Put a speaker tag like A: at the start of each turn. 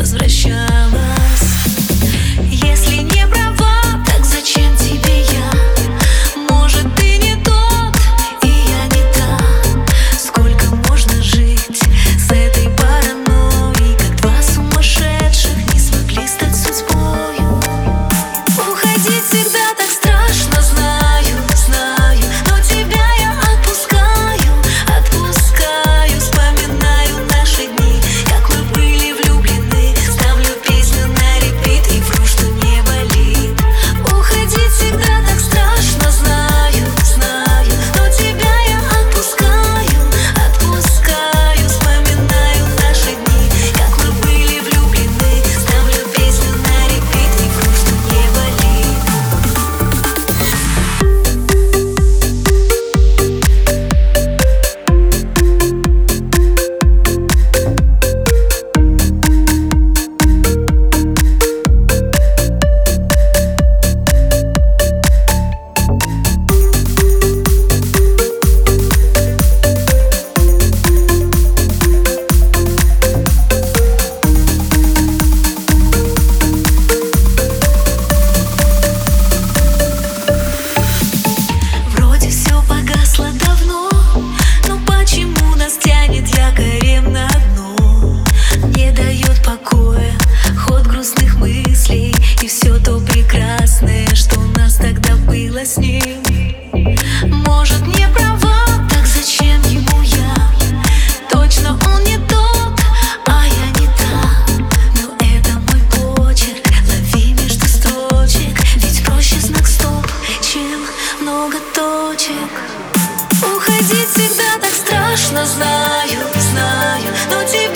A: возвращал. все то прекрасное, что у нас тогда было с ним. Может не права, так зачем ему я? Точно он не тот, а я не та. Но это мой почерк, лови между строчек. Ведь проще знак стоп, чем много точек. Уходить всегда так страшно, знаю, знаю, но тебе